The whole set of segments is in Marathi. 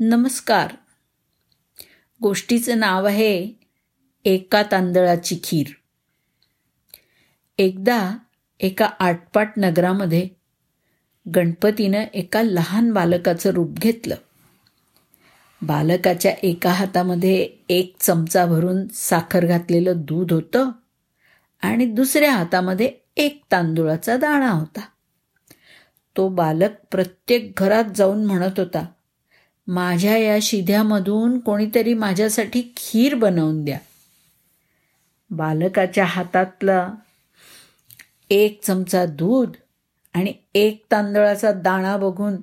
नमस्कार. गोष्टीचं नाव आहे एका तांदळाची खीर. एकदा एका आटपाट नगरामध्ये गणपतीनं एका लहान बालकाचं रूप घेतलं. बालकाच्या एका हातामध्ये एक चमचा भरून साखर घातलेलं दूध होतं आणि दुसऱ्या हातामध्ये एक तांदुळाचा दाणा होता. तो बालक प्रत्येक घरात जाऊन म्हणत होता माझ्या या शिध्यामधून कोणीतरी माझ्यासाठी खीर बनवून द्या. बालकाच्या हातातला एक चमचा दूध आणि एक तांदळाचा दाणा बघून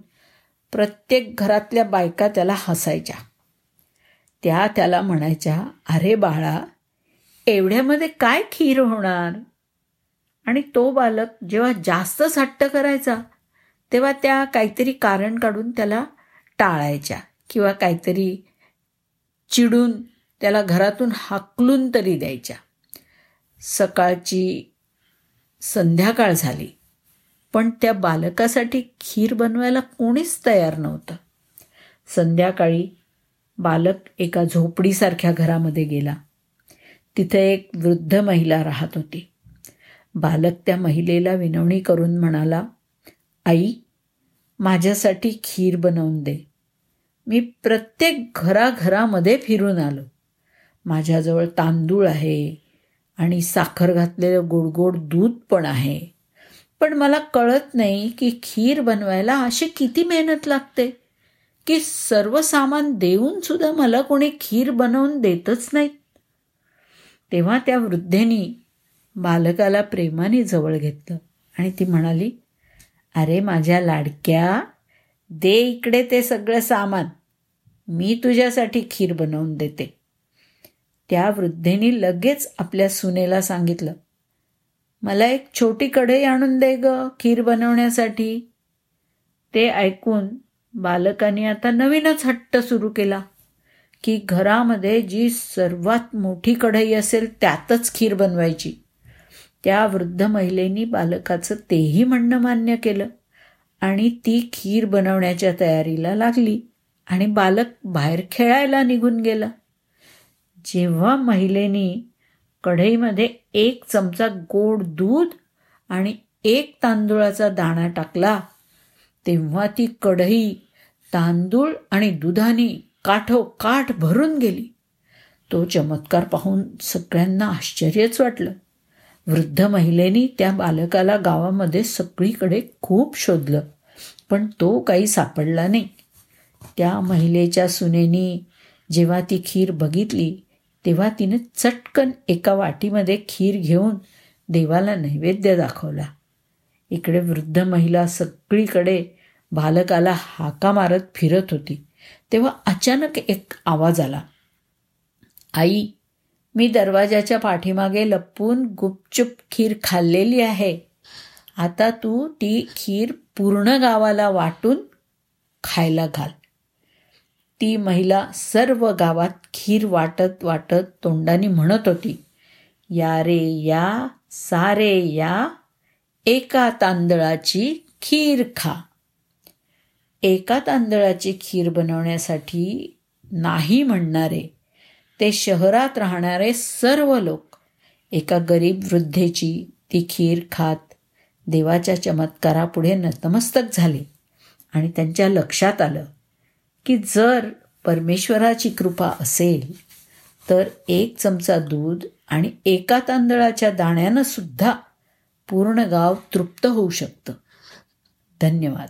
प्रत्येक घरातल्या बायका त्याला हसायच्या. त्या त्याला म्हणायच्या अरे बाळा एवढ्यामध्ये काय खीर होणार? आणि तो बालक जेव्हा जास्तच हट्ट करायचा तेव्हा त्या काहीतरी कारण काढून त्याला टाळायच्या किंवा काहीतरी चिडून त्याला घरातून हाकलून तरी द्यायच्या. सकाळची संध्याकाळ झाली पण त्या बालकासाठी खीर बनवायला कोणीच तयार नव्हतं. संध्याकाळी बालक एका झोपडीसारख्या घरामध्ये गेला. तिथे एक वृद्ध महिला राहत होती. बालक त्या महिलेला विनवणी करून म्हणाला आई माझ्यासाठी खीर बनवून दे. मी प्रत्येक घराघरामध्ये फिरून आलो. माझ्याजवळ तांदूळ आहे आणि साखर घातलेलं गोडगोड दूध पण आहे. पण मला कळत नाही की खीर बनवायला अशी किती मेहनत लागते की सर्व सामान देऊन सुद्धा मला कोणी खीर बनवून देतच नाहीत तेव्हा त्या वृद्धेनी बालकाला प्रेमाने जवळ घेतलं आणि ती म्हणाली अरे माझ्या लाडक्या दे इकडे ते सगळं सामान. मी तुझ्यासाठी खीर बनवून देते. त्या वृद्धेनी लगेच आपल्या सुनेला सांगितलं मला एक छोटी कढई आणून दे ग खीर बनवण्यासाठी. ते ऐकून बालकाने आता नवीनच हट्ट सुरू केला की घरामध्ये जी सर्वात मोठी कढई असेल त्यातच खीर बनवायची. त्या वृद्ध महिलेनी बालकाचं तेही म्हणणं मान्य केलं. आणि ती खीर बनवण्याच्या तयारीला लागली आणि बालक बाहेर खेळायला निघून गेला. जेव्हा महिलेनी कढईमध्ये एक चमचा गोड दूध आणि एक तांदूळाचा दाणा टाकला तेव्हा ती कढई तांदूळ आणि दुधाने काठोकाठ भरून गेली. तो चमत्कार पाहून सगळ्यांना आश्चर्यच वाटलं. वृद्ध महिलेनी त्या बालकाला गावामध्ये सगळीकडे खूप शोधलं पण तो काही सापडला नाही. त्या महिलेच्या सुनेनी जेव्हा ती खीर बघितली तेव्हा तिने चटकन एका वाटीमध्ये खीर घेऊन देवाला नैवेद्य दाखवला. इकडे वृद्ध महिला सगळीकडे बालकाला हाका मारत फिरत होती तेव्हा अचानक एक आवाज आला. आई मी दरवाजाच्या पाठीमागे लपून गुपचूप खीर खाल्लेली आहे. आता तू ती खीर पूर्ण गावाला वाटून खायला घाल. ती महिला सर्व गावात खीर वाटत वाटत तोंडाने म्हणत होती या रे या सारे या एका तांदळाची खीर खा. एका तांदळाची खीर बनवण्यासाठी नाही म्हणणारे ते शहरात राहणारे सर्व लोक एका गरीब वृद्धेची ती खीर खात देवाच्या चमत्कारापुढे नतमस्तक झाले. आणि त्यांच्या लक्षात आलं की जर परमेश्वराची कृपा असेल तर एक चमचा दूध आणि एका तांदळाच्या दाण्यानं सुद्धा पूर्ण गाव तृप्त होऊ शकतं. धन्यवाद.